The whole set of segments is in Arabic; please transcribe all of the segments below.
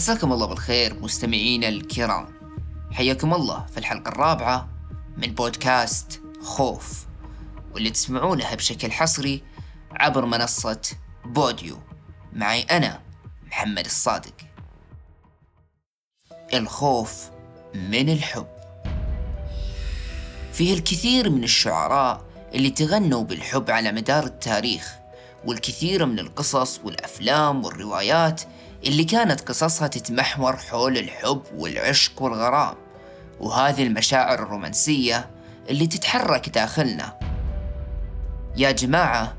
مساكم الله بالخير مستمعينا الكرام. حياكم الله في الحلقة الرابعة من بودكاست خوف واللي تسمعونها بشكل حصري عبر منصة بوديو. معي أنا محمد الصادق. الخوف من الحب. فيه الكثير من الشعراء اللي تغنوا بالحب على مدار التاريخ والكثير من القصص والأفلام والروايات اللي كانت قصصها تتمحور حول الحب والعشق والغرام وهذه المشاعر الرومانسية اللي تتحرك داخلنا. يا جماعة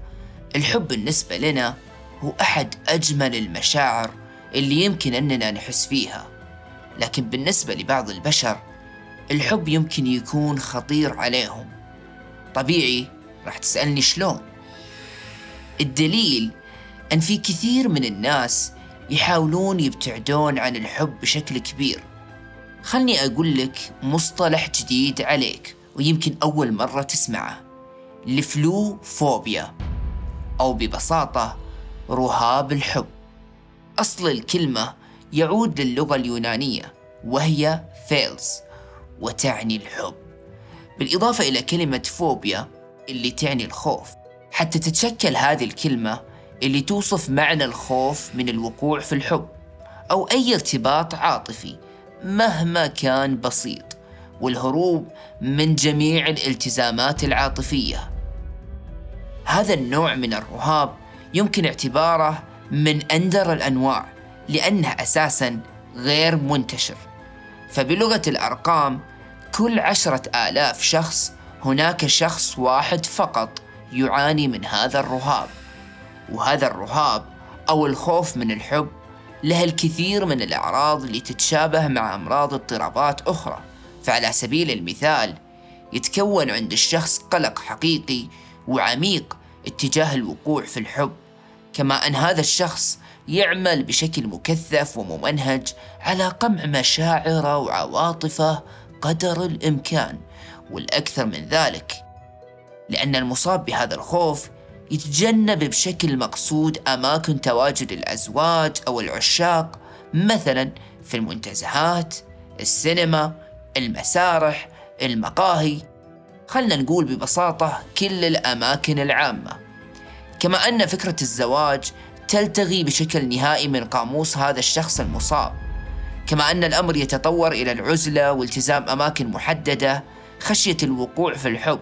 الحب بالنسبة لنا هو أحد أجمل المشاعر اللي يمكن أننا نحس فيها. لكن بالنسبة لبعض البشر الحب يمكن يكون خطير عليهم. طبيعي راح تسألني شلون؟ الدليل أن في كثير من الناس يحاولون يبتعدون عن الحب بشكل كبير. خلني أقول لك مصطلح جديد عليك ويمكن أول مرة تسمعه. الفلو فوبيا أو ببساطة رهاب الحب. أصل الكلمة يعود للغة اليونانية وهي فيلز وتعني الحب. بالإضافة إلى كلمة فوبيا اللي تعني الخوف. حتى تتشكل هذه الكلمة اللي توصف معنى الخوف من الوقوع في الحب أو أي ارتباط عاطفي مهما كان بسيط والهروب من جميع الالتزامات العاطفية. هذا النوع من الرهاب يمكن اعتباره من أندر الأنواع لأنه أساسا غير منتشر. فبلغة الأرقام كل عشرة آلاف شخص هناك شخص واحد فقط يعاني من هذا الرهاب. وهذا الرهاب أو الخوف من الحب له الكثير من الأعراض اللي تتشابه مع أمراض اضطرابات أخرى. فعلى سبيل المثال يتكون عند الشخص قلق حقيقي وعميق اتجاه الوقوع في الحب كما أن هذا الشخص يعمل بشكل مكثف وممنهج على قمع مشاعره وعواطفه قدر الإمكان والأكثر من ذلك لأن المصاب بهذا الخوف يتجنب بشكل مقصود أماكن تواجد الأزواج أو العشاق مثلا في المنتزهات السينما المسارح المقاهي. خلنا نقول ببساطة كل الأماكن العامة. كما أن فكرة الزواج تلتغي بشكل نهائي من قاموس هذا الشخص المصاب. كما أن الأمر يتطور إلى العزلة والتزام أماكن محددة خشية الوقوع في الحب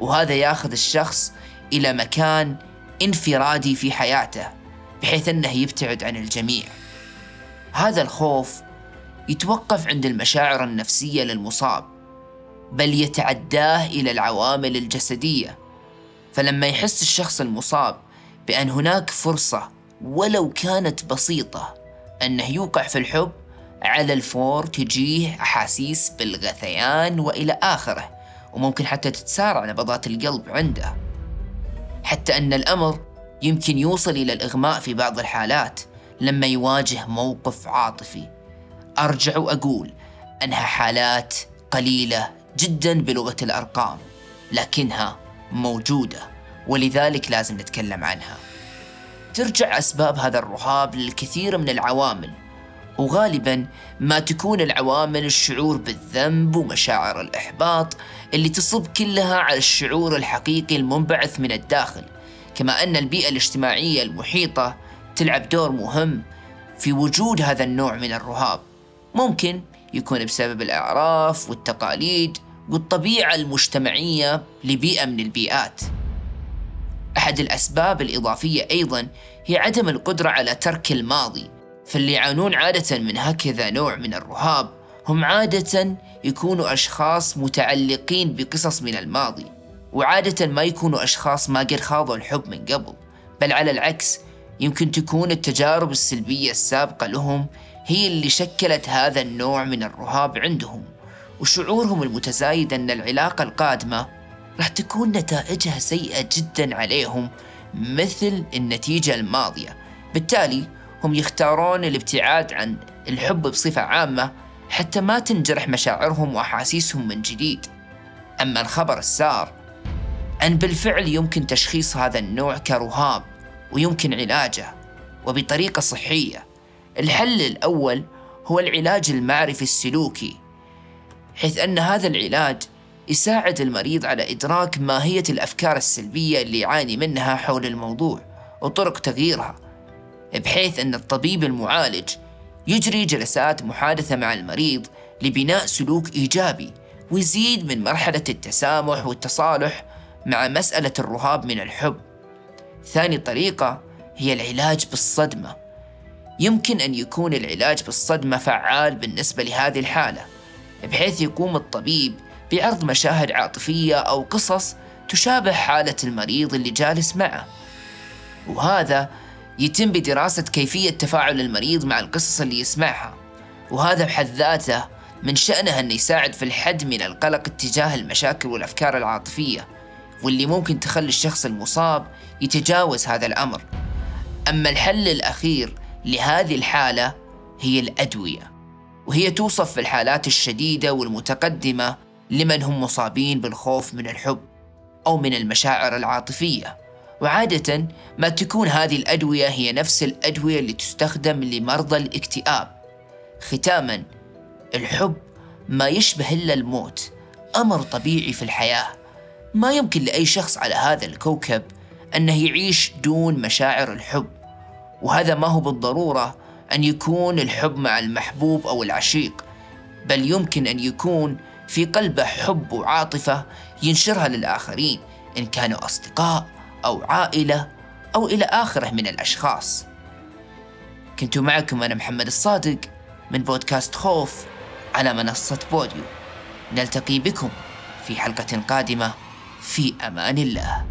وهذا ياخذ الشخص إلى مكان انفرادي في حياته بحيث أنه يبتعد عن الجميع. هذا الخوف يتوقف عند المشاعر النفسية للمصاب بل يتعداه إلى العوامل الجسدية. فلما يحس الشخص المصاب بأن هناك فرصة ولو كانت بسيطة أنه يوقع في الحب على الفور تجيه أحاسيس بالغثيان وإلى آخره وممكن حتى تتسارع نبضات القلب عنده. حتى أن الأمر يمكن يوصل إلى الإغماء في بعض الحالات لما يواجه موقف عاطفي. أرجع وأقول أنها حالات قليلة جدا بلغة الأرقام لكنها موجودة ولذلك لازم نتكلم عنها. ترجع أسباب هذا الرهاب للكثير من العوامل وغالبا ما تكون العوامل الشعور بالذنب ومشاعر الإحباط اللي تصب كلها على الشعور الحقيقي المنبعث من الداخل. كما أن البيئة الاجتماعية المحيطة تلعب دور مهم في وجود هذا النوع من الرهاب. ممكن يكون بسبب الأعراف والتقاليد والطبيعة المجتمعية لبيئة من البيئات. أحد الأسباب الإضافية أيضا هي عدم القدرة على ترك الماضي فاللي يعانون عادة من هكذا نوع من الرهاب هم عادة يكونوا أشخاص متعلقين بقصص من الماضي وعادة ما يكونوا أشخاص ما قد خاضوا الحب من قبل بل على العكس يمكن تكون التجارب السلبية السابقة لهم هي اللي شكلت هذا النوع من الرهاب عندهم وشعورهم المتزايد أن العلاقة القادمة راح تكون نتائجها سيئة جدا عليهم مثل النتيجة الماضية. بالتالي هم يختارون الابتعاد عن الحب بصفة عامة حتى ما تنجرح مشاعرهم وأحاسيسهم من جديد. أما الخبر السار أن بالفعل يمكن تشخيص هذا النوع كرهاب ويمكن علاجه وبطريقة صحية. الحل الأول هو العلاج المعرفي السلوكي حيث أن هذا العلاج يساعد المريض على إدراك ماهية الأفكار السلبية اللي يعاني منها حول الموضوع وطرق تغييرها. بحيث أن الطبيب المعالج يجري جلسات محادثة مع المريض لبناء سلوك إيجابي ويزيد من مرحلة التسامح والتصالح مع مسألة الرهاب من الحب. ثاني طريقة هي العلاج بالصدمة. يمكن أن يكون العلاج بالصدمة فعال بالنسبة لهذه الحالة، بحيث يقوم الطبيب بعرض مشاهد عاطفية أو قصص تشابه حالة المريض اللي جالس معه. وهذا يتم بدراسة كيفية تفاعل المريض مع القصص اللي يسمعها وهذا بحد ذاته من شأنه أنه يساعد في الحد من القلق اتجاه المشاكل والأفكار العاطفية واللي ممكن تخلي الشخص المصاب يتجاوز هذا الأمر. أما الحل الأخير لهذه الحالة هي الأدوية وهي توصف في الحالات الشديدة والمتقدمة لمن هم مصابين بالخوف من الحب أو من المشاعر العاطفية. وعادة ما تكون هذه الأدوية هي نفس الأدوية اللي تستخدم لمرضى الاكتئاب. ختاما الحب ما يشبه إلا الموت أمر طبيعي في الحياة. ما يمكن لأي شخص على هذا الكوكب أنه يعيش دون مشاعر الحب. وهذا ما هو بالضرورة أن يكون الحب مع المحبوب أو العشيق. بل يمكن أن يكون في قلبه حب وعاطفة ينشرها للآخرين إن كانوا أصدقاء أو عائلة أو إلى آخره من الأشخاص. كنت معكم أنا محمد الصادق من بودكاست خوف على منصة بوديو. نلتقي بكم في حلقة قادمة. في أمان الله.